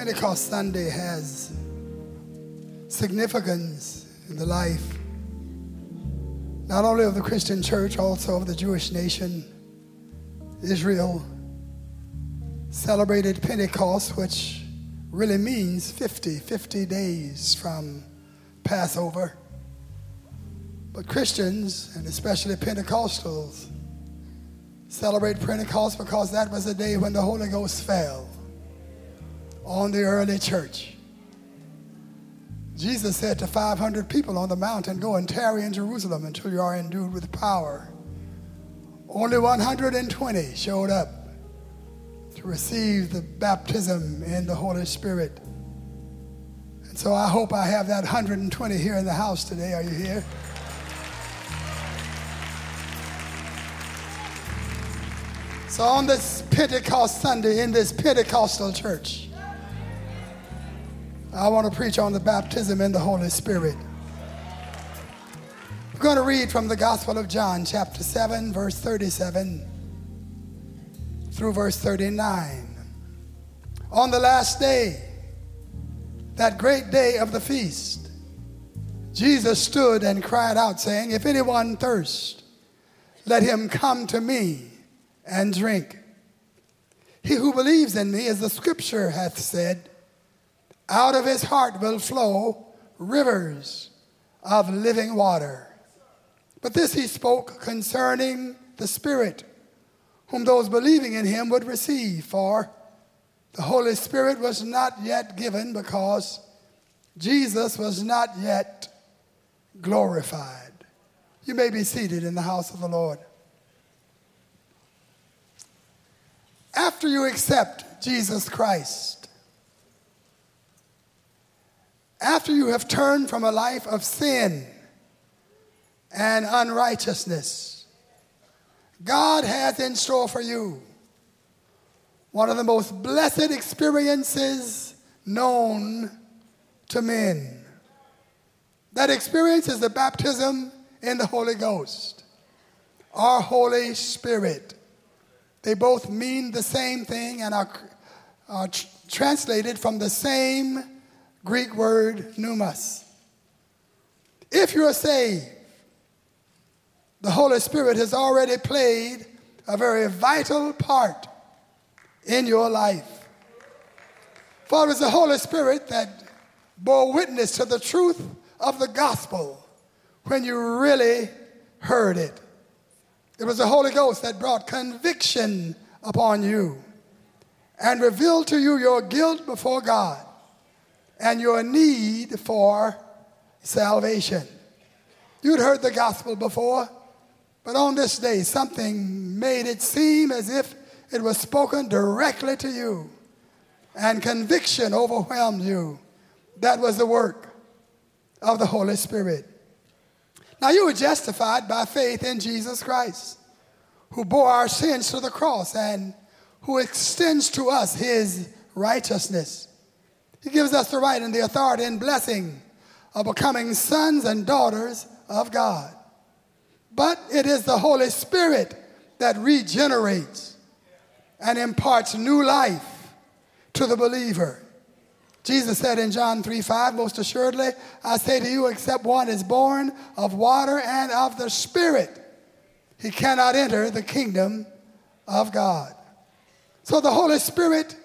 Pentecost Sunday has significance in the life not only of the Christian church, also of the Jewish nation. Israel celebrated Pentecost, which really means 50, 50 days from Passover. But Christians, and especially Pentecostals, celebrate Pentecost because that was the day when the Holy Ghost fell on the early church. Jesus said to 500 people on the mountain, Go and tarry in Jerusalem until you are endued with power. Only 120 showed up to receive the baptism in the Holy Spirit. And so I hope I have that 120 here in the house today. Are you here? So on this Pentecost Sunday in this Pentecostal church, I want to preach on the baptism in the Holy Spirit. We're going to read from the Gospel of John, chapter 7, verse 37 through verse 39. On the last day, that great day of the feast, Jesus stood and cried out, saying, If anyone thirst, let him come to me and drink. He who believes in me, as the scripture hath said, out of his heart will flow rivers of living water. But this he spoke concerning the Spirit, whom those believing in him would receive, for the Holy Spirit was not yet given because Jesus was not yet glorified. You may be seated in the house of the Lord. After you accept Jesus Christ, after you have turned from a life of sin and unrighteousness, God has in store for you one of the most blessed experiences known to men. That experience is the baptism in the Holy Ghost, our Holy Spirit. They both mean the same thing and are, are tr- translated from the same Greek word pneumos. If you're saved, the Holy Spirit has already played a very vital part in your life. For it was the Holy Spirit that bore witness to the truth of the gospel when you really heard it. It was the Holy Ghost that brought conviction upon you and revealed to you your guilt before God and your need for salvation. You'd heard the gospel before, but on this day, something made it seem as if it was spoken directly to you, and conviction overwhelmed you. That was the work of the Holy Spirit. Now, you were justified by faith in Jesus Christ, who bore our sins to the cross and who extends to us his righteousness. He gives us the right and the authority and blessing of becoming sons and daughters of God. But it is the Holy Spirit that regenerates and imparts new life to the believer. Jesus said in John 3 5, Most assuredly, I say to you, except one is born of water and of the Spirit, he cannot enter the kingdom of God. So the Holy Spirit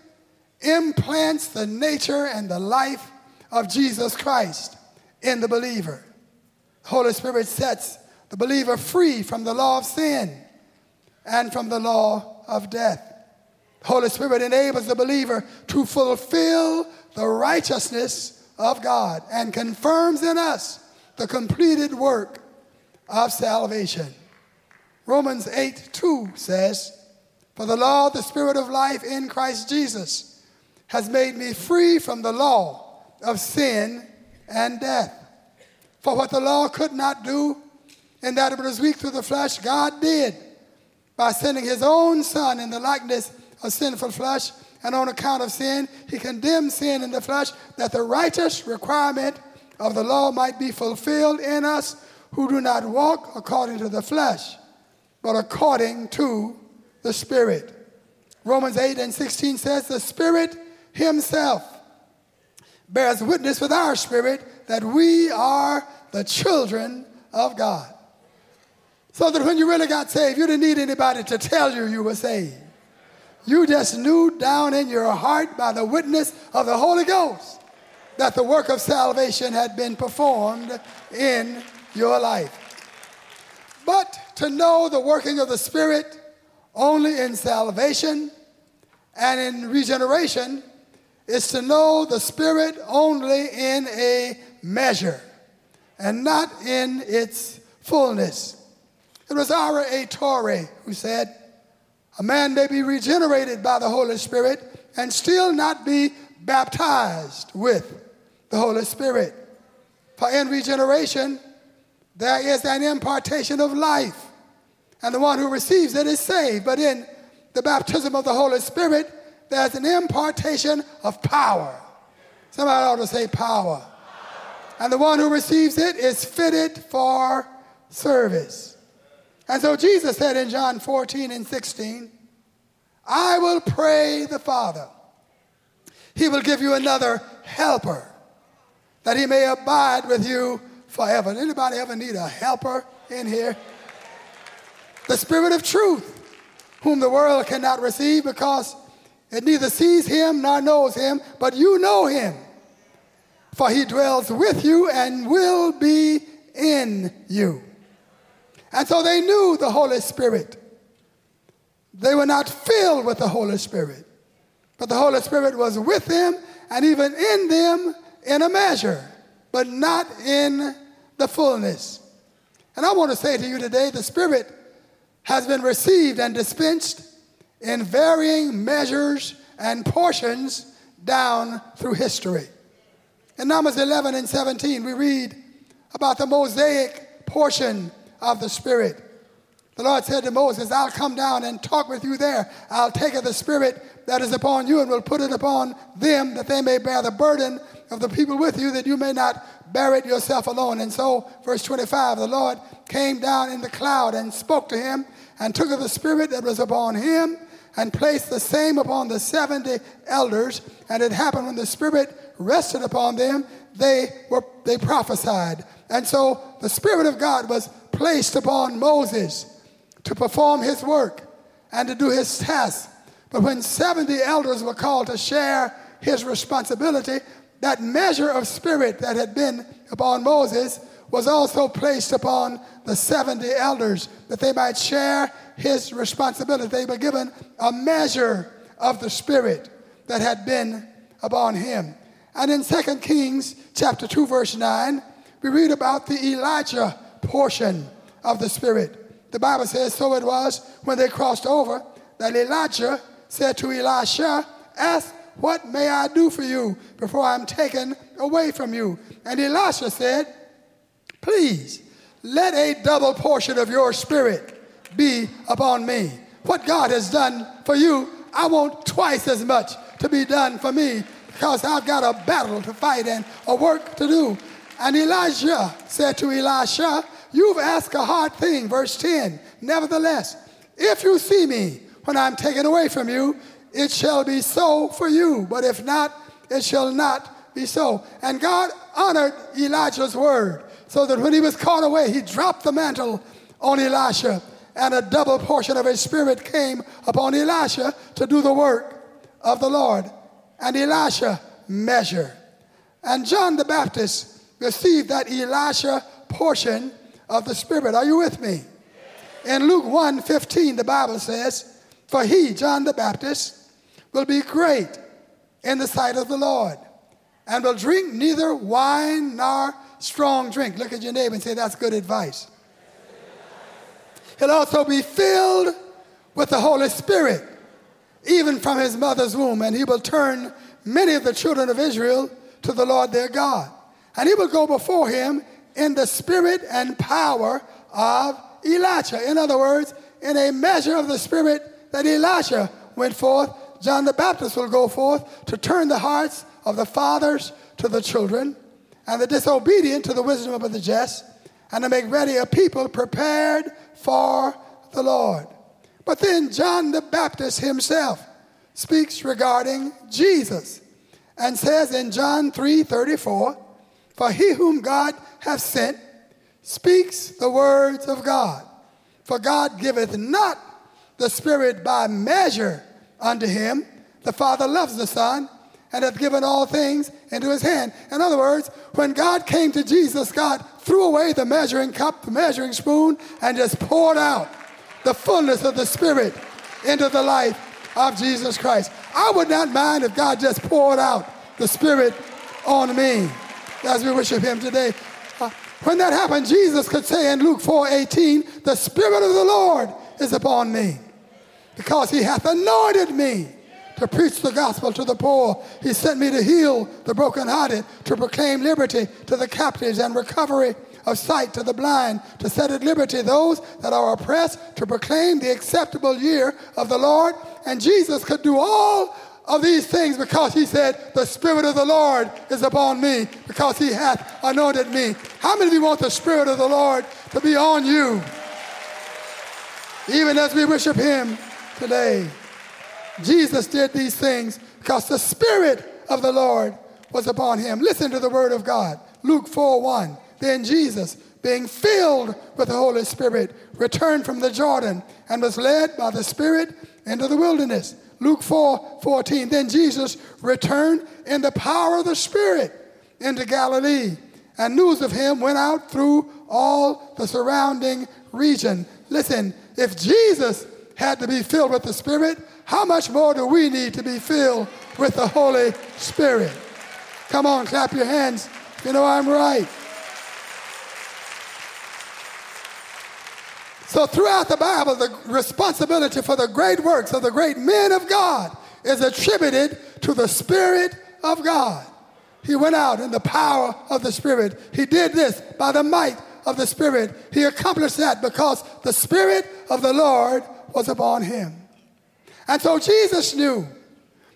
implants the nature and the life of Jesus Christ in the believer. The Holy Spirit sets the believer free from the law of sin and from the law of death. The Holy Spirit enables the believer to fulfill the righteousness of God and confirms in us the completed work of salvation. Romans 8 2 says, For the law of the Spirit of life in Christ Jesus has made me free from the law of sin and death. For what the law could not do, in that it was weak through the flesh, God did by sending his own Son in the likeness of sinful flesh. And on account of sin, he condemned sin in the flesh that the righteous requirement of the law might be fulfilled in us who do not walk according to the flesh, but according to the Spirit. Romans 8 and 16 says, The Spirit himself bears witness with our spirit that we are the children of God. So that when you really got saved, you didn't need anybody to tell you you were saved. You just knew down in your heart by the witness of the Holy Ghost that the work of salvation had been performed in your life. But to know the working of the Spirit only in salvation and in regeneration is to know the Spirit only in a measure and not in its fullness. It was R.A. Torrey who said, A man may be regenerated by the Holy Spirit and still not be baptized with the Holy Spirit. For in regeneration, there is an impartation of life, and the one who receives it is saved. But in the baptism of the Holy Spirit, there's an impartation of power. Somebody ought to say power. And the one who receives it is fitted for service. And so Jesus said in John 14 and 16, I will pray the Father. He will give you another helper that he may abide with you forever. Anybody ever need a helper in here? The Spirit of truth, whom the world cannot receive because it neither sees him nor knows him, but you know him. For he dwells with you and will be in you. And so they knew the Holy Spirit. They were not filled with the Holy Spirit, but the Holy Spirit was with them and even in them in a measure, but not in the fullness. And I want to say to you today the Spirit has been received and dispensed in varying measures and portions down through history. In Numbers 11 and 17, we read about the Mosaic portion of the Spirit. The Lord said to Moses, I'll come down and talk with you there. I'll take of the Spirit that is upon you and will put it upon them that they may bear the burden of the people with you that you may not bear it yourself alone. And so, verse 25, the Lord came down in the cloud and spoke to him and took of the Spirit that was upon him and placed the same upon the 70 elders. And it happened when the Spirit rested upon them, they, were, they prophesied. And so the Spirit of God was placed upon Moses to perform his work and to do his task. But when 70 elders were called to share his responsibility, that measure of spirit that had been upon Moses was also placed upon the 70 elders that they might share his responsibility. They were given a measure of the spirit that had been upon him. And in 2 Kings chapter 2 verse 9, we read about the Elijah portion of the spirit. The Bible says, so it was when they crossed over that Elijah said to Elisha, ask what may I do for you before I'm taken away from you? And Elisha said, Please, let a double portion of your spirit be upon me. What God has done for you, I want twice as much to be done for me because I've got a battle to fight and a work to do. And Elijah said to Elisha, You've asked a hard thing. Verse 10 Nevertheless, if you see me when I'm taken away from you, it shall be so for you. But if not, it shall not be so. And God honored Elijah's word so that when he was called away, he dropped the mantle on Elisha, and a double portion of his spirit came upon Elisha to do the work of the Lord. And Elisha measured. And John the Baptist received that Elisha portion of the Spirit. Are you with me? In Luke 1 15, the Bible says, For he, John the Baptist, will be great in the sight of the Lord and will drink neither wine nor strong drink. Look at your neighbor and say, That's good advice. He'll also be filled with the Holy Spirit, even from his mother's womb, and he will turn many of the children of Israel to the Lord their God. And he will go before him in the spirit and power of Elijah. In other words, in a measure of the spirit that Elijah went forth John the Baptist will go forth to turn the hearts of the fathers to the children, and the disobedient to the wisdom of the just, and to make ready a people prepared for the Lord. But then John the Baptist himself speaks regarding Jesus. and says in John 3 34, For he whom God hath sent speaks the words of God. For God giveth not the Spirit by measure unto him. The Father loves the Son and hath given all things into his hand. In other words, when God came to Jesus, God threw away the measuring cup, the measuring spoon, and just poured out the fullness of the Spirit into the life of Jesus Christ. I would not mind if God just poured out the Spirit on me as we worship Him today. Uh, when that happened, Jesus could say in Luke 4 18, The Spirit of the Lord is upon me because He hath anointed me to preach the gospel to the poor. He sent me to heal the brokenhearted, to proclaim liberty to the captives and recovery of sight to the blind, to set at liberty those that are oppressed, to proclaim the acceptable year of the Lord. And Jesus could do all of these things because he said, The Spirit of the Lord is upon me because he hath anointed me. How many of you want the Spirit of the Lord to be on you? Even as we worship him today. Jesus did these things because the Spirit of the Lord was upon him. Listen to the word of God. Luke 4 1. Then Jesus, being filled with the Holy Spirit, returned from the Jordan and was led by the Spirit into the wilderness. Luke 4 14. Then Jesus returned in the power of the Spirit into Galilee, and news of him went out through all the surrounding region. Listen, if Jesus had to be filled with the Spirit, how much more do we need to be filled with the Holy Spirit? Come on, clap your hands. You know I'm right. So, throughout the Bible, the responsibility for the great works of the great men of God is attributed to the Spirit of God. He went out in the power of the Spirit. He did this by the might of the Spirit. He accomplished that because the Spirit of the Lord was upon him. And so Jesus knew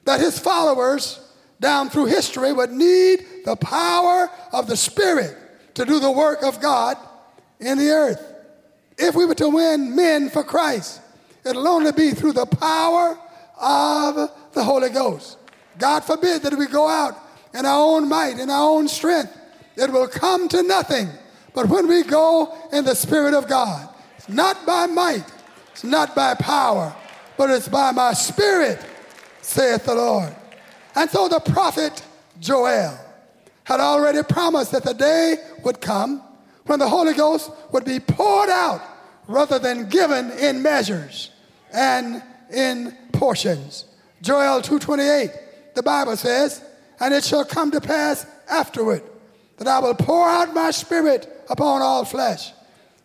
that his followers down through history would need the power of the Spirit to do the work of God in the earth. If we were to win men for Christ, it'll only be through the power of the Holy Ghost. God forbid that we go out in our own might, in our own strength. It will come to nothing. But when we go in the Spirit of God, not by might, it's not by power, but it's by my Spirit, saith the Lord. And so the prophet Joel had already promised that the day would come when the Holy Ghost would be poured out rather than given in measures and in portions. Joel 2:28, the Bible says, "And it shall come to pass afterward that I will pour out my spirit upon all flesh.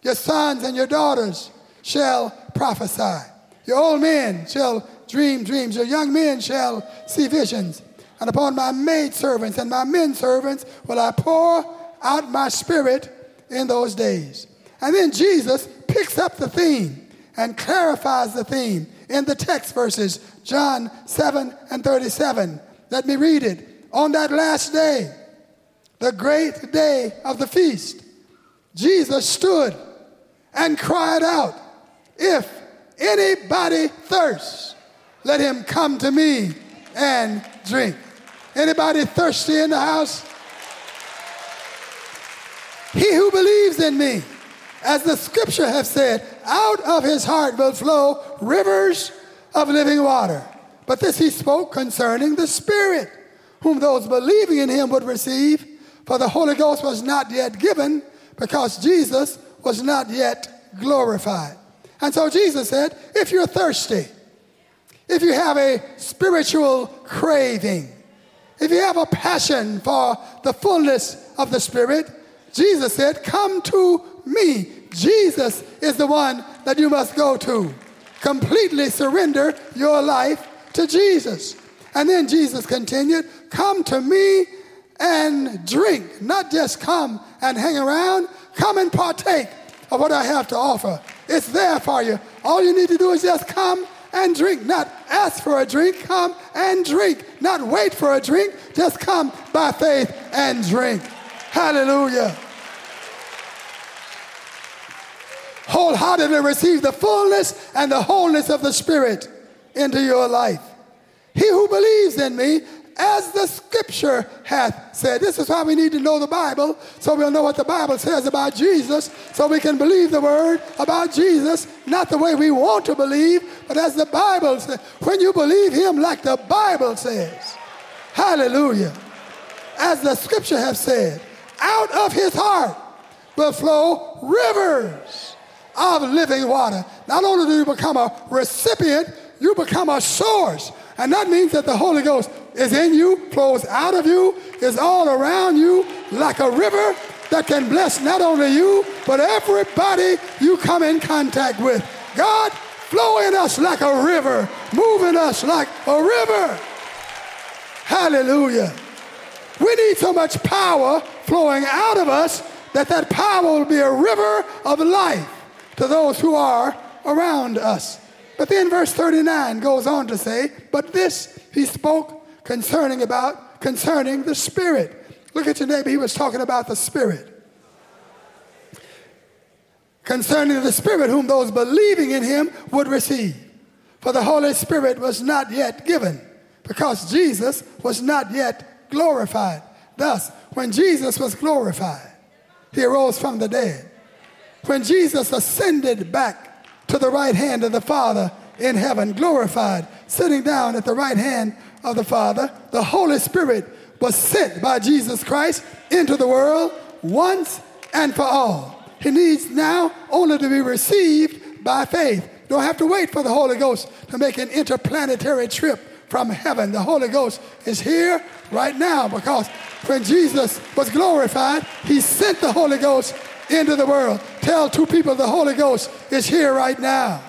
Your sons and your daughters shall prophesy. Your old men shall dream dreams. Your young men shall see visions. And upon my maidservants and my men servants will I pour out my spirit in those days. And then Jesus picks up the theme and clarifies the theme in the text verses, John 7 and 37. Let me read it. On that last day, the great day of the feast, Jesus stood and cried out, If anybody thirsts, let him come to me and drink. Anybody thirsty in the house? He who believes in me, as the scripture have said, out of his heart will flow rivers of living water. But this he spoke concerning the Spirit, whom those believing in him would receive, for the Holy Ghost was not yet given, because Jesus was not yet glorified. And so Jesus said, if you're thirsty, if you have a spiritual craving, if you have a passion for the fullness of the Spirit, Jesus said, Come to me. Jesus is the one that you must go to. Completely surrender your life to Jesus. And then Jesus continued, Come to me and drink. Not just come and hang around, come and partake of what I have to offer. It's there for you. All you need to do is just come and drink. Not ask for a drink, come and drink. Not wait for a drink, just come by faith and drink. Hallelujah. Wholeheartedly receive the fullness and the wholeness of the Spirit into your life. He who believes in me, as the scripture hath said. This is why we need to know the Bible, so we'll know what the Bible says about Jesus, so we can believe the word about Jesus, not the way we want to believe, but as the Bible says. When you believe him like the Bible says, hallelujah, as the scripture hath said, out of his heart will flow rivers of living water. Not only do you become a recipient, you become a source. And that means that the Holy Ghost is in you, flows out of you, is all around you like a river that can bless not only you, but everybody you come in contact with. God, flow in us like a river, moving us like a river. Hallelujah. We need so much power flowing out of us that that power will be a river of life to those who are around us. But then verse 39 goes on to say, but this he spoke concerning about concerning the spirit. Look at your neighbor, he was talking about the spirit. Concerning the spirit whom those believing in him would receive. For the Holy Spirit was not yet given because Jesus was not yet glorified. Thus, when Jesus was glorified, he arose from the dead. When Jesus ascended back to the right hand of the Father in heaven, glorified, sitting down at the right hand of the Father, the Holy Spirit was sent by Jesus Christ into the world once and for all. He needs now only to be received by faith. Don't have to wait for the Holy Ghost to make an interplanetary trip from heaven. The Holy Ghost is here right now because when Jesus was glorified, he sent the Holy Ghost into the world. Tell two people the Holy Ghost is here right now.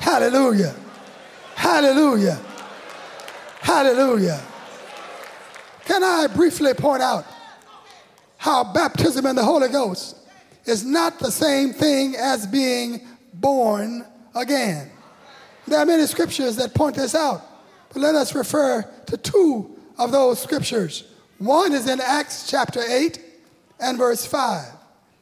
Hallelujah. Hallelujah. Hallelujah. Can I briefly point out how baptism in the Holy Ghost is not the same thing as being born again? There are many scriptures that point this out, but let us refer to two of those scriptures. One is in Acts chapter 8 and verse 5.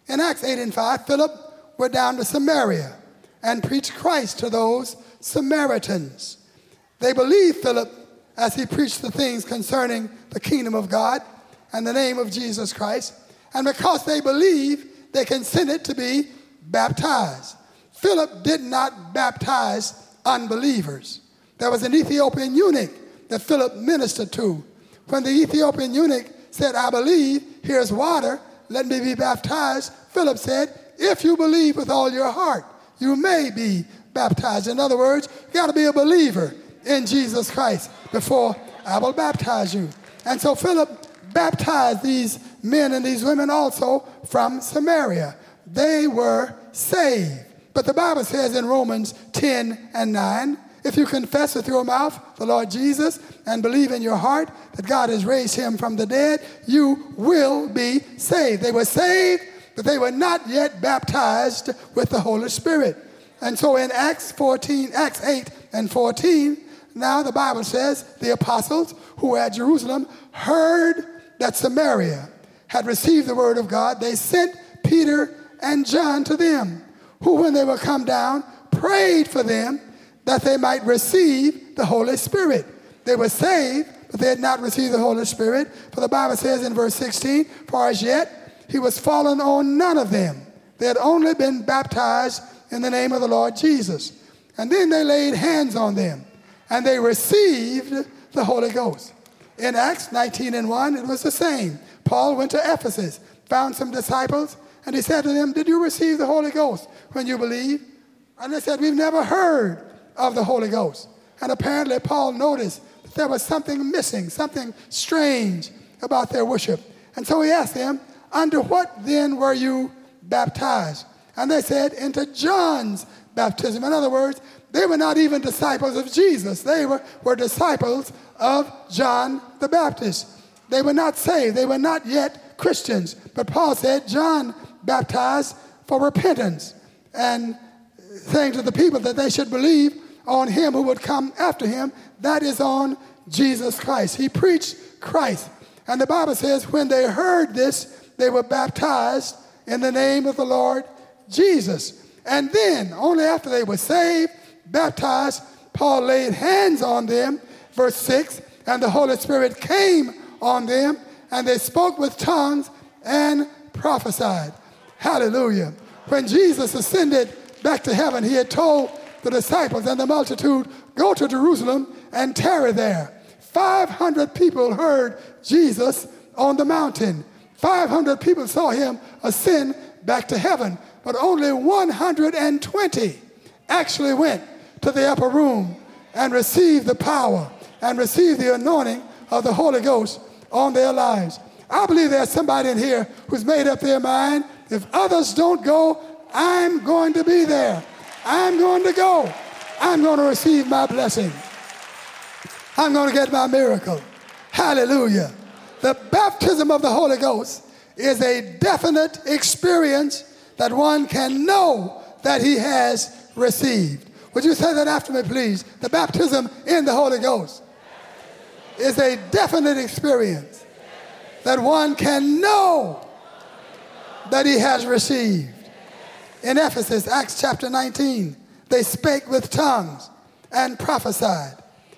In Acts 8 and 5, Philip went down to Samaria and preached Christ to those Samaritans. They believed Philip as he preached the things concerning the kingdom of God and the name of Jesus Christ. And because they believed, they consented to be baptized. Philip did not baptize unbelievers. There was an Ethiopian eunuch that Philip ministered to. When the Ethiopian eunuch said, I believe, here's water, let me be baptized, Philip said, If you believe with all your heart, you may be baptized. In other words, you got to be a believer in Jesus Christ before I will baptize you. And so Philip baptized these men and these women also from Samaria. They were saved. But the Bible says in Romans 10 and 9, if you confess with your mouth the Lord Jesus and believe in your heart that God has raised him from the dead, you will be saved. They were saved, but they were not yet baptized with the Holy Spirit. And so in Acts 14, Acts 8 and 14, now the Bible says the apostles who were at Jerusalem heard that Samaria had received the word of God. They sent Peter and John to them, who, when they were come down, prayed for them that they might receive the Holy Spirit. They were saved, but they had not received the Holy Spirit. For the Bible says in verse 16, For as yet he was fallen on none of them. They had only been baptized in the name of the Lord Jesus. And then they laid hands on them, and they received the Holy Ghost. In Acts 19 and 1, it was the same. Paul went to Ephesus, found some disciples, and he said to them, Did you receive the Holy Ghost when you believed? And they said, We've never heard of the Holy Ghost. And apparently, Paul noticed that there was something missing, something strange about their worship. And so he asked them, Under what then were you baptized? And they said, into John's baptism. In other words, they were not even disciples of Jesus. They were, were disciples of John the Baptist. They were not saved. They were not yet Christians. But Paul said, John baptized for repentance and saying to the people that they should believe on him who would come after him, that is on Jesus Christ. He preached Christ. And the Bible says, when they heard this, they were baptized in the name of the Lord Jesus. And then, only after they were saved, baptized, Paul laid hands on them, Verse 6 And the Holy Spirit came on them, and they spoke with tongues and prophesied. Hallelujah. When Jesus ascended back to heaven, he had told the disciples and the multitude, Go to Jerusalem and tarry there. 500 people heard Jesus on the mountain. 500 people saw him ascend back to heaven, but only 120 actually went to the upper room and receive the power and receive the anointing of the Holy Ghost on their lives. I believe there's somebody in here who's made up their mind if others don't go, I'm going to be there. I'm going to go. I'm going to receive my blessing. I'm going to get my miracle. Hallelujah. The baptism of the Holy Ghost is a definite experience that one can know that he has received. Would you say that after me, please? The baptism in the Holy Ghost is a definite experience that one can know that he has received. In Ephesus, Acts chapter 19, they spake with tongues and prophesied.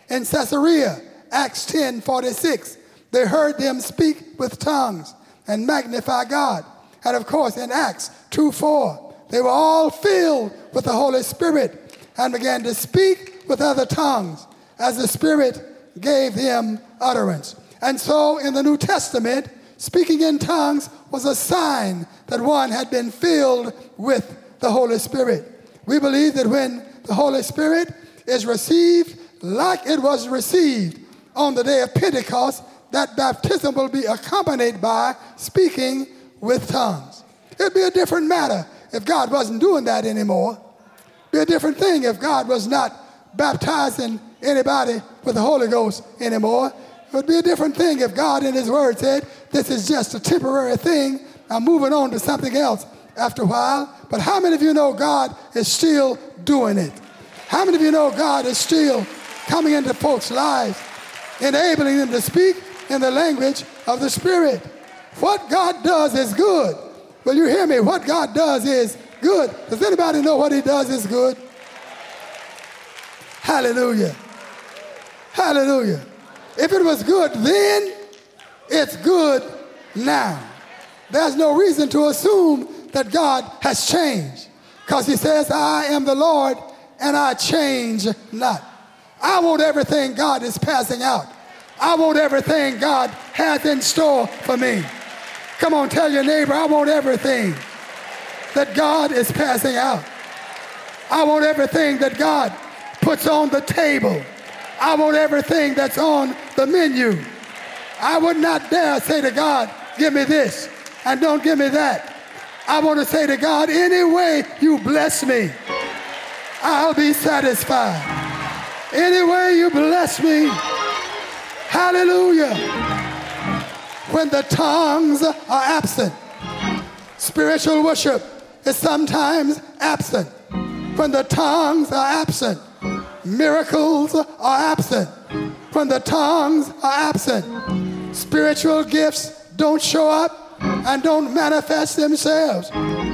In Caesarea, Acts 10 46, they heard them speak with tongues and magnify God. And of course, in Acts 2 4, they were all filled with the Holy Spirit and began to speak with other tongues as the Spirit gave them utterance. And so in the New Testament, speaking in tongues was a sign that one had been filled with the Holy Spirit. We believe that when the Holy Spirit is received like it was received on the day of Pentecost, that baptism will be accompanied by speaking with tongues. It'd be a different matter if God wasn't doing that anymore. Be a different thing if God was not baptizing anybody with the Holy Ghost anymore. It would be a different thing if God in His Word said, This is just a temporary thing. I'm moving on to something else after a while. But how many of you know God is still doing it? How many of you know God is still coming into folks' lives, enabling them to speak in the language of the Spirit? What God does is good. Will you hear me? What God does is good. Does anybody know what He does is good? Hallelujah. Hallelujah. If it was good then, it's good now. There's no reason to assume that God has changed because He says, I am the Lord and I change not. I want everything God is passing out. I want everything God has in store for me. Come on, tell your neighbor, I want everything that God is passing out. I want everything that God puts on the table. I want everything that's on the menu. I would not dare say to God, give me this and don't give me that. I want to say to God, any way you bless me, I'll be satisfied. Any way you bless me, hallelujah. When the tongues are absent, spiritual worship is sometimes absent. When the tongues are absent, miracles are absent. When the tongues are absent, spiritual gifts don't show up and don't manifest themselves.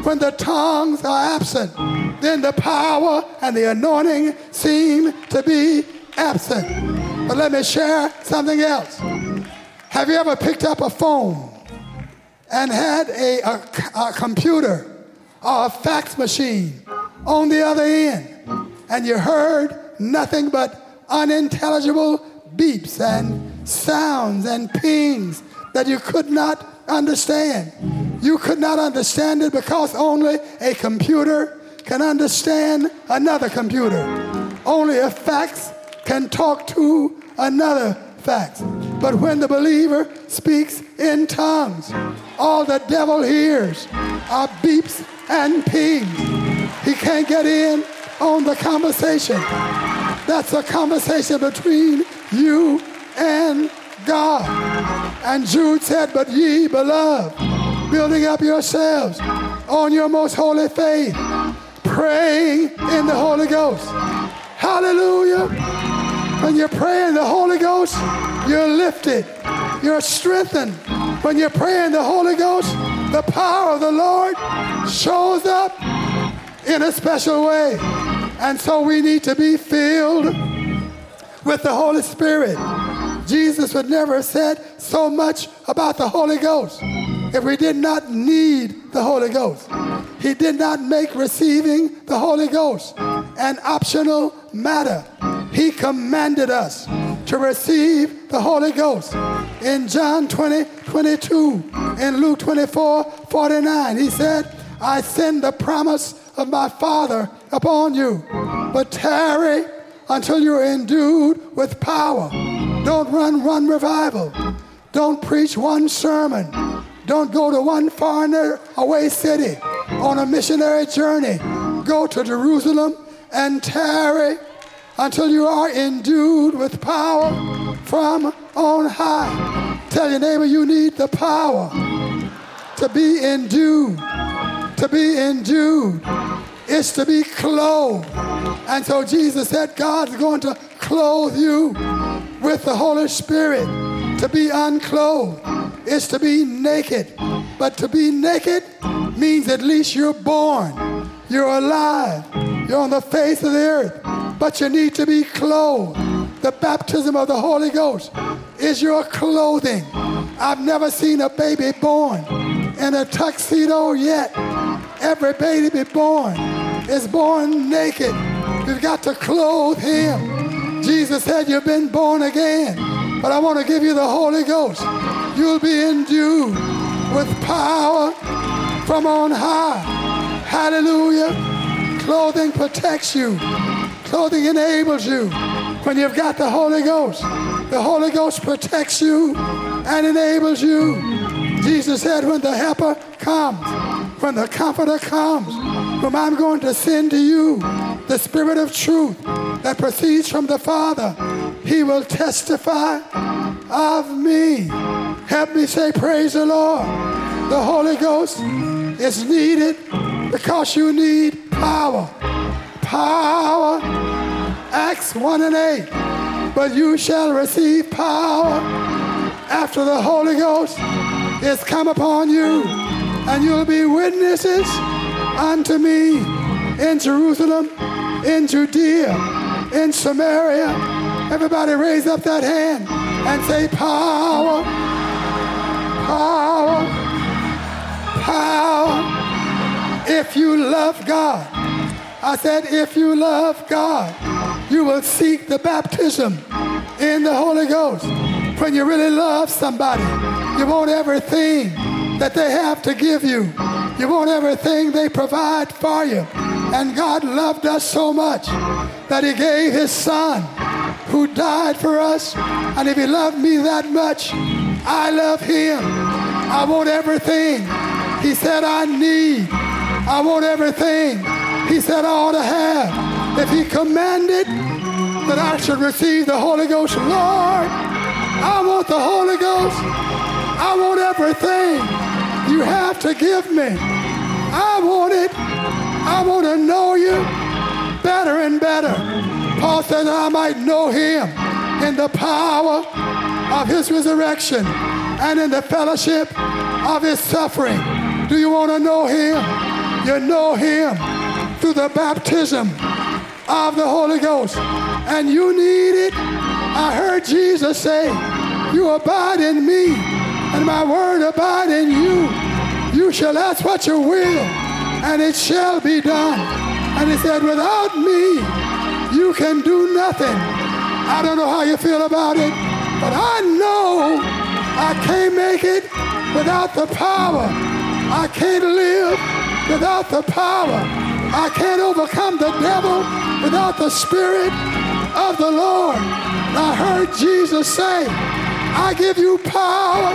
When the tongues are absent, then the power and the anointing seem to be absent. But let me share something else. Have you ever picked up a phone and had a, a, a computer or a fax machine on the other end and you heard nothing but unintelligible beeps and sounds and pings that you could not understand. You could not understand it because only a computer can understand another computer. Only a fax can talk to another fax. But when the believer speaks in tongues, all the devil hears are beeps and pings. He can't get in on the conversation. That's a conversation between you and God. And Jude said, But ye, beloved, building up yourselves on your most holy faith, praying in the Holy Ghost. Hallelujah. When you pray in the Holy Ghost, you're lifted, you're strengthened. When you pray in the Holy Ghost, the power of the Lord shows up in a special way. And so we need to be filled with the Holy Spirit. Jesus would never have said so much about the Holy Ghost if we did not need the Holy Ghost. He did not make receiving the Holy Ghost an optional matter. He commanded us to receive the Holy Ghost. In John 20, 22, in Luke 24, 49, he said, I send the promise of my Father upon you, but tarry until you're endued with power. Don't run one revival. Don't preach one sermon. Don't go to one far away city on a missionary journey. Go to Jerusalem and tarry until you are endued with power from on high. Tell your neighbor you need the power to be endued. To be endued is to be clothed. And so Jesus said, God's going to clothe you with the Holy Spirit. To be unclothed is to be naked. But to be naked means at least you're born, you're alive, you're on the face of the earth, but you need to be clothed. The baptism of the Holy Ghost is your clothing. I've never seen a baby born in a tuxedo yet. Every baby born is born naked. You've got to clothe him. Jesus said, You've been born again, but I want to give you the Holy Ghost. You'll be endued with power from on high. Hallelujah. Clothing protects you, clothing enables you. When you've got the Holy Ghost, the Holy Ghost protects you and enables you. Jesus said, When the helper comes, when the comforter comes, whom I'm going to send to you, the Spirit of truth that proceeds from the Father, he will testify of me. Help me say, Praise the Lord. The Holy Ghost is needed because you need power. Power. Acts 1 and 8. But you shall receive power after the Holy Ghost is come upon you, and you'll be witnesses unto me in Jerusalem, in Judea, in Samaria. Everybody raise up that hand and say, Power, power, power. If you love God, I said, if you love God, you will seek the baptism in the Holy Ghost. When you really love somebody, you want everything that they have to give you. You want everything they provide for you. And God loved us so much that He gave His Son who died for us. And if He loved me that much, I love Him. I want everything He said I need. I want everything He said I ought to have. If He commanded that I should receive the Holy Ghost, Lord, I want the Holy Ghost. I want everything you have to give me. I want it. I want to know you better and better. Paul said I might know him in the power of his resurrection and in the fellowship of his suffering. Do you want to know him? You know him through the baptism of the Holy Ghost. And you need it. I heard Jesus say, You abide in me, and my word abide in you. You shall ask what you will, and it shall be done. And he said, Without me, you can do nothing. I don't know how you feel about it, but I know I can't make it without the power. I can't live without the power. I can't overcome the devil without the Spirit of the Lord. I heard Jesus say, I give you power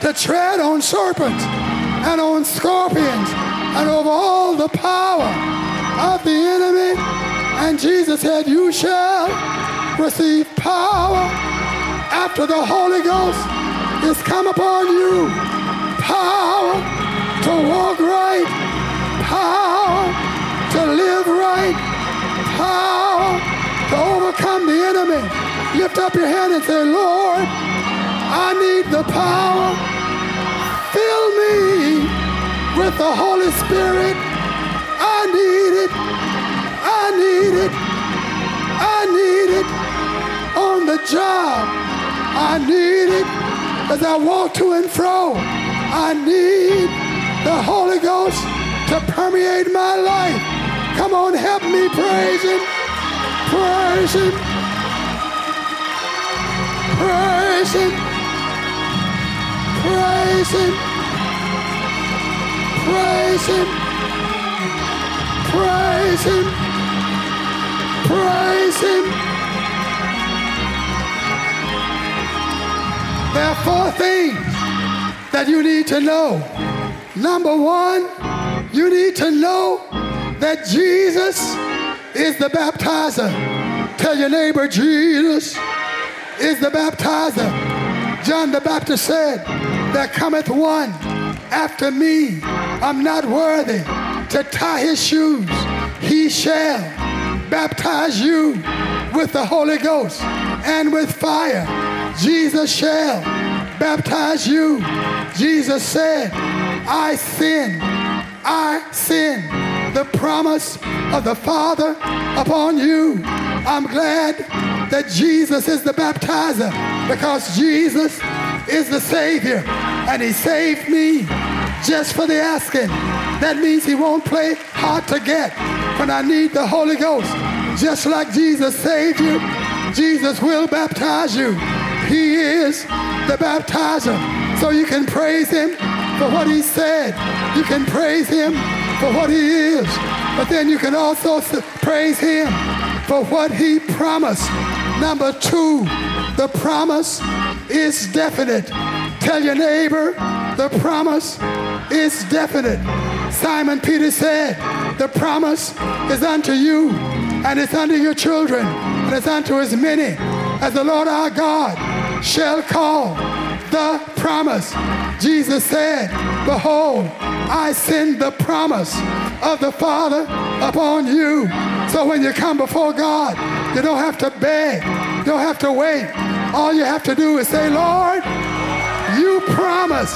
to tread on serpents and on scorpions and over all the power of the enemy. And Jesus said, You shall receive power after the Holy Ghost is come upon you. Power to walk right, power to live right, power to overcome the enemy. Lift up your hand and say, Lord, I need the power. Fill me with the Holy Spirit. I need it. I need it. I need it. On the job. I need it as I walk to and fro. I need the Holy Ghost to permeate my life. Come on, help me praise Him. Praise Him. Praise Him. Praise Him. Praise Him. Praise Him. Praise Him. There are four things that you need to know. Number one, you need to know that Jesus is the baptizer. Tell your neighbor, Jesus is the baptizer. John the Baptist said, There cometh one after me. I'm not worthy to tie his shoes. He shall baptize you with the Holy Ghost and with fire. Jesus shall baptize you. Jesus said, I sin, I sin the promise of the Father upon you. I'm glad that Jesus is the baptizer because Jesus is the Savior and He saved me just for the asking. That means He won't play hard to get when I need the Holy Ghost. Just like Jesus saved you, Jesus will baptize you. He is the baptizer. So you can praise him for what he said. You can praise him for what he is. But then you can also praise him for what he promised. Number two, the promise is definite. Tell your neighbor, the promise is definite. Simon Peter said, the promise is unto you and it's unto your children and it's unto as many as the Lord our God shall call the promise. Jesus said, Behold, I send the promise of the Father upon you. So when you come before God, you don't have to beg, you don't have to wait. All you have to do is say, Lord, you promise.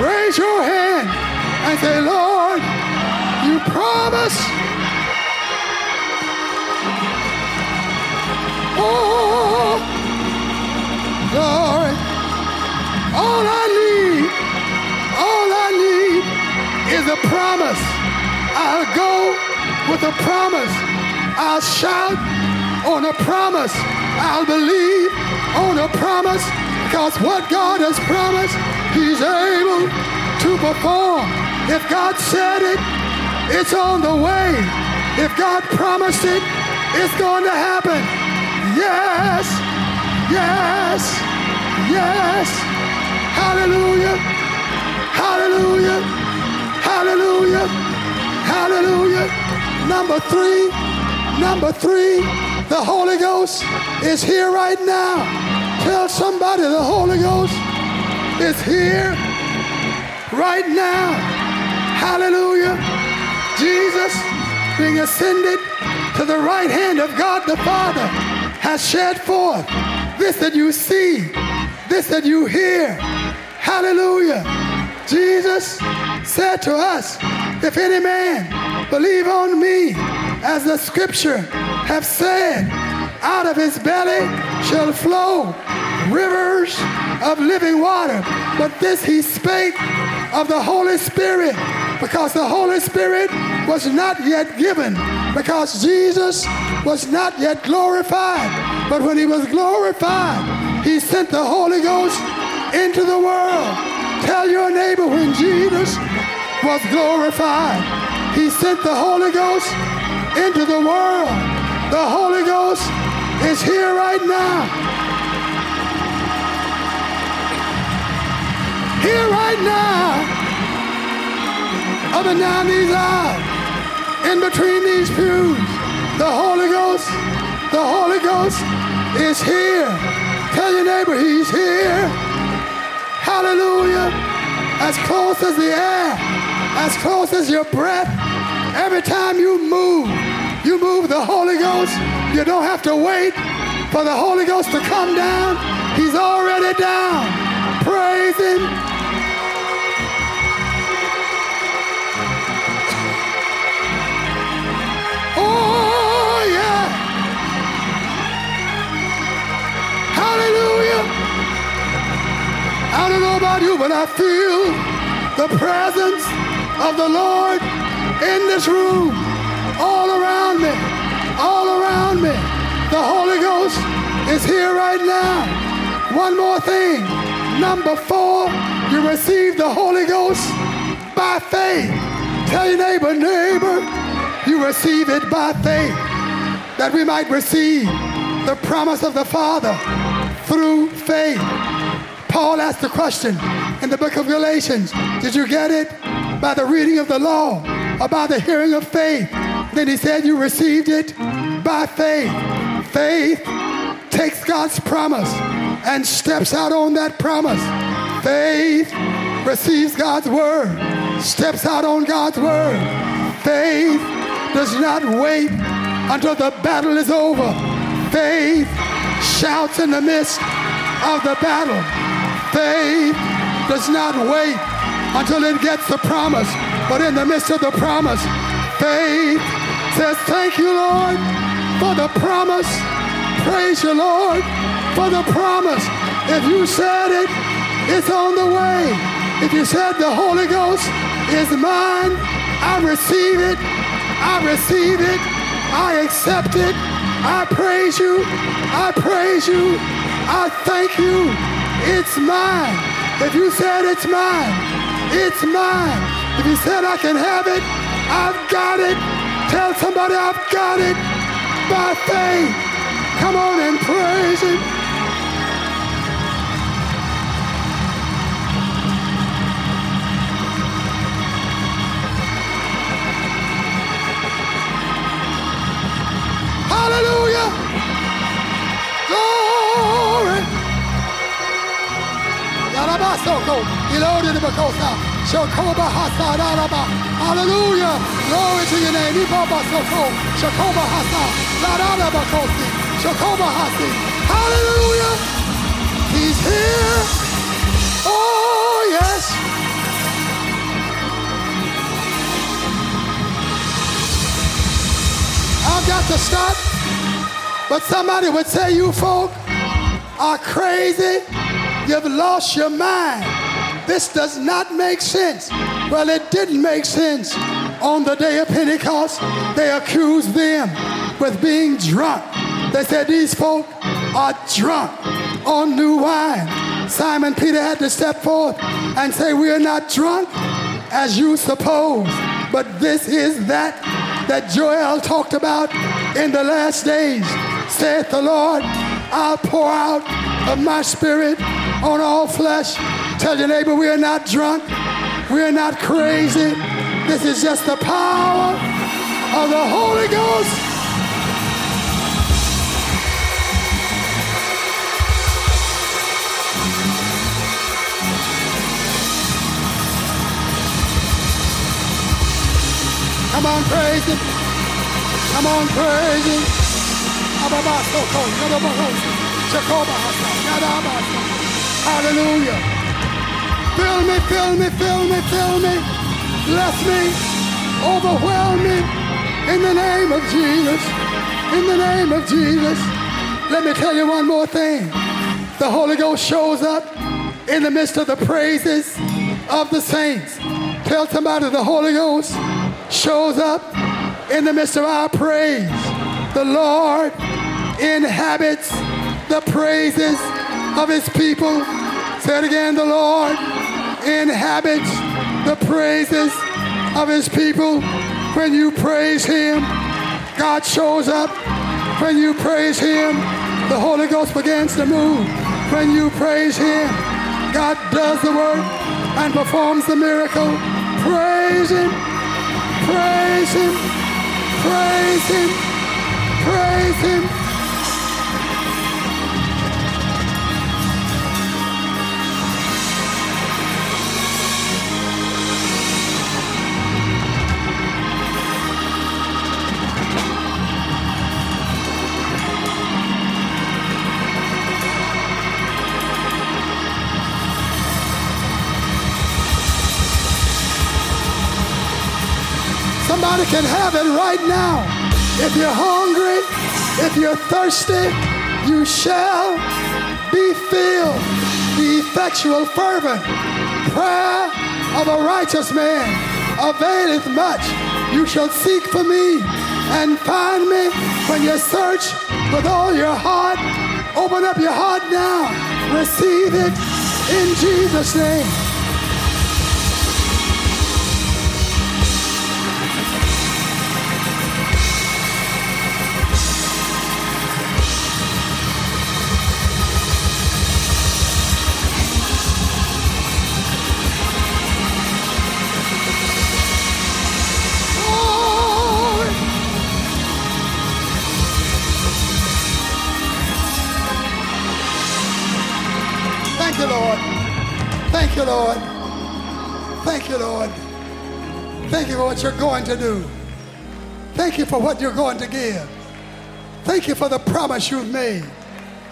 Raise your hand and say, Lord, you promise. Oh, glory. All I need, is a promise. I'll go with a promise. I'll shout on a promise. I'll believe on a promise because what God has promised, He's able to perform. If God said it, it's on the way. If God promised it, it's going to happen. Yes, yes, yes. Hallelujah, hallelujah, hallelujah, hallelujah. Number three, number three, the Holy Ghost is here right now. Tell somebody the Holy Ghost is here right now. Hallelujah. Jesus being ascended to the right hand of God the Father has shed forth this that you see, this that you hear. Hallelujah. Jesus said to us, if any man believe on me, as the scripture have said, out of his belly shall flow rivers of living water. But this he spake of the Holy Spirit, because the Holy Spirit was not yet given, because Jesus was not yet glorified. But when he was glorified, he sent the Holy Ghost into the world. Tell your neighbor when Jesus was glorified, he sent the Holy Ghost into the world. The Holy Ghost is here right now. Here right now, up and down these aisles, in between these pews, the Holy Ghost, the Holy Ghost is here. Tell your neighbor he's here. Hallelujah. As close as the air, as close as your breath. Every time you move, you move the Holy Ghost. You don't have to wait for the Holy Ghost to come down. He's already down. Praise Him. Oh, yeah. Hallelujah. I don't know about you, but I feel the presence of the Lord in this room, all around me, all around me. The Holy Ghost is here right now. One more thing. Number four, you receive the Holy Ghost by faith. Tell your neighbor, neighbor, you receive it by faith that we might receive the promise of the Father through faith. Paul asked the question in the book of Galatians Did you get it? By the reading of the law or by the hearing of faith? Then he said, You received it by faith. Faith takes God's promise and steps out on that promise. Faith receives God's word, steps out on God's word. Faith does not wait until the battle is over. Faith shouts in the midst of the battle. Faith does not wait until it gets the promise, but in the midst of the promise, faith says, Thank you, Lord, for the promise. Praise you, Lord, for the promise. If you said it, it's on the way. If you said the Holy Ghost is mine, I receive it. I receive it. I accept it. I praise you. I praise you. I thank you. It's mine. If you said it's mine, it's mine. If you said I can have it, I've got it. Tell somebody I've got it by faith. Come on and praise him. Hallelujah. Hasadaraba. Hallelujah. Glory to your name. Larada Bakosi. Shokoba Hasi. Hallelujah. He's here. Oh, yes. I've got to stop. But somebody would say, You folk are crazy. You've lost your mind. This does not make sense. Well, it didn't make sense. On the day of Pentecost, they accused them with being drunk. They said, These folk are drunk on new wine. Simon Peter had to step forth and say, We are not drunk as you suppose, but this is that that Joel talked about in the last days. Saith the Lord, I'll pour out of my spirit on all flesh. Tell your neighbor we are not drunk, we are not crazy. This is just the power of the Holy Ghost. Come on, praise him. Come on, praise him. Hallelujah. Fill me, fill me, fill me, fill me. Bless me. Overwhelm me. In the name of Jesus. In the name of Jesus. Let me tell you one more thing. The Holy Ghost shows up in the midst of the praises of the saints. Tell somebody the Holy Ghost shows up in the midst of our praise. The Lord inhabits the praises of his people. Say it again, the Lord inhabits the praises of his people. When you praise him, God shows up. When you praise him, the Holy Ghost begins to move. When you praise him, God does the work and performs the miracle. Praise him. Praise him. Praise him. Praise him. Somebody can have it right now. If you're hungry, if you're thirsty, you shall be filled. The effectual, fervent prayer of a righteous man availeth much. You shall seek for me and find me when you search with all your heart. Open up your heart now. Receive it in Jesus' name. Lord. Thank you, Lord. Thank you for what you're going to do. Thank you for what you're going to give. Thank you for the promise you've made.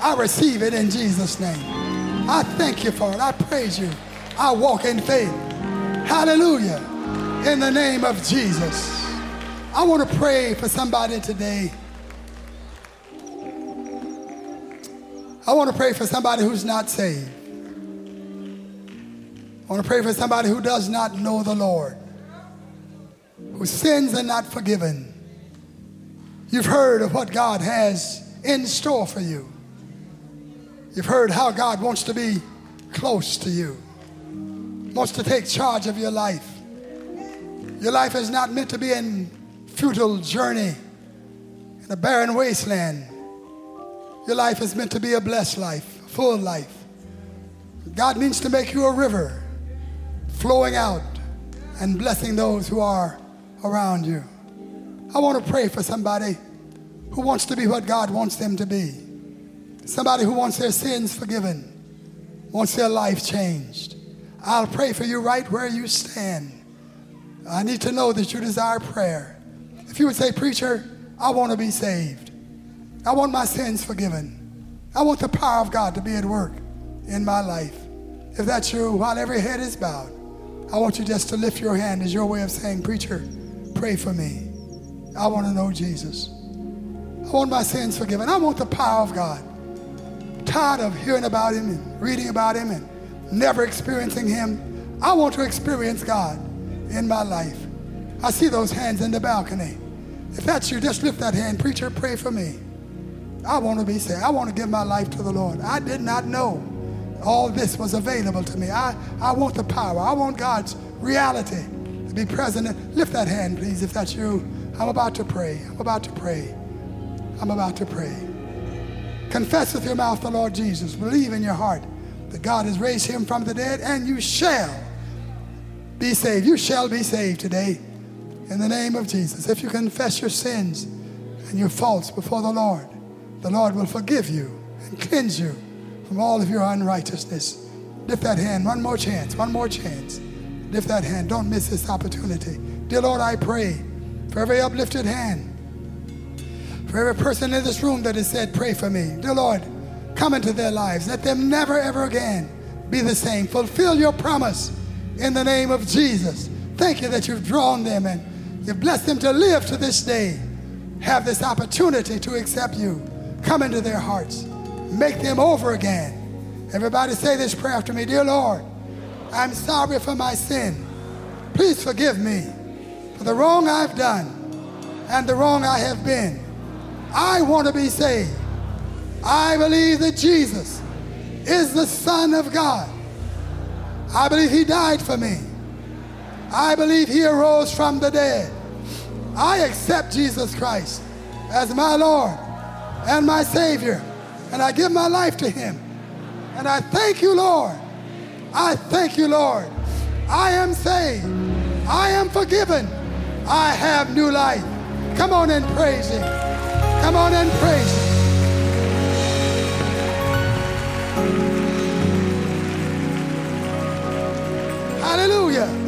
I receive it in Jesus' name. I thank you for it. I praise you. I walk in faith. Hallelujah. In the name of Jesus. I want to pray for somebody today. I want to pray for somebody who's not saved. I want to pray for somebody who does not know the Lord, whose sins are not forgiven. You've heard of what God has in store for you. You've heard how God wants to be close to you, wants to take charge of your life. Your life is not meant to be in futile journey in a barren wasteland. Your life is meant to be a blessed life, a full life. God means to make you a river flowing out and blessing those who are around you. I want to pray for somebody who wants to be what God wants them to be. Somebody who wants their sins forgiven, wants their life changed. I'll pray for you right where you stand. I need to know that you desire prayer. If you would say, Preacher, I want to be saved. I want my sins forgiven. I want the power of God to be at work in my life. If that's you, while every head is bowed, I want you just to lift your hand as your way of saying, Preacher, pray for me. I want to know Jesus. I want my sins forgiven. I want the power of God. I'm tired of hearing about him and reading about him and never experiencing him. I want to experience God in my life. I see those hands in the balcony. If that's you, just lift that hand. Preacher, pray for me. I want to be saved. I want to give my life to the Lord. I did not know all this was available to me. I, I want the power. I want God's reality to be present. Lift that hand, please, if that's you. I'm about to pray. I'm about to pray. I'm about to pray. Confess with your mouth the Lord Jesus. Believe in your heart that God has raised him from the dead, and you shall be saved. You shall be saved today in the name of Jesus. If you confess your sins and your faults before the Lord, the Lord will forgive you and cleanse you from all of your unrighteousness. Lift that hand. One more chance. One more chance. Lift that hand. Don't miss this opportunity. Dear Lord, I pray for every uplifted hand, for every person in this room that has said, Pray for me. Dear Lord, come into their lives. Let them never, ever again be the same. Fulfill your promise in the name of Jesus. Thank you that you've drawn them and you've blessed them to live to this day. Have this opportunity to accept you. Come into their hearts make them over again. Everybody say this prayer after me Dear Lord, I'm sorry for my sin. Please forgive me for the wrong I've done and the wrong I have been. I want to be saved. I believe that Jesus is the Son of God. I believe He died for me. I believe He arose from the dead. I accept Jesus Christ as my Lord and my Savior and I give my life to him. And I thank you, Lord. I thank you, Lord. I am saved. I am forgiven. I have new life. Come on and praise him. Come on and praise him. Hallelujah.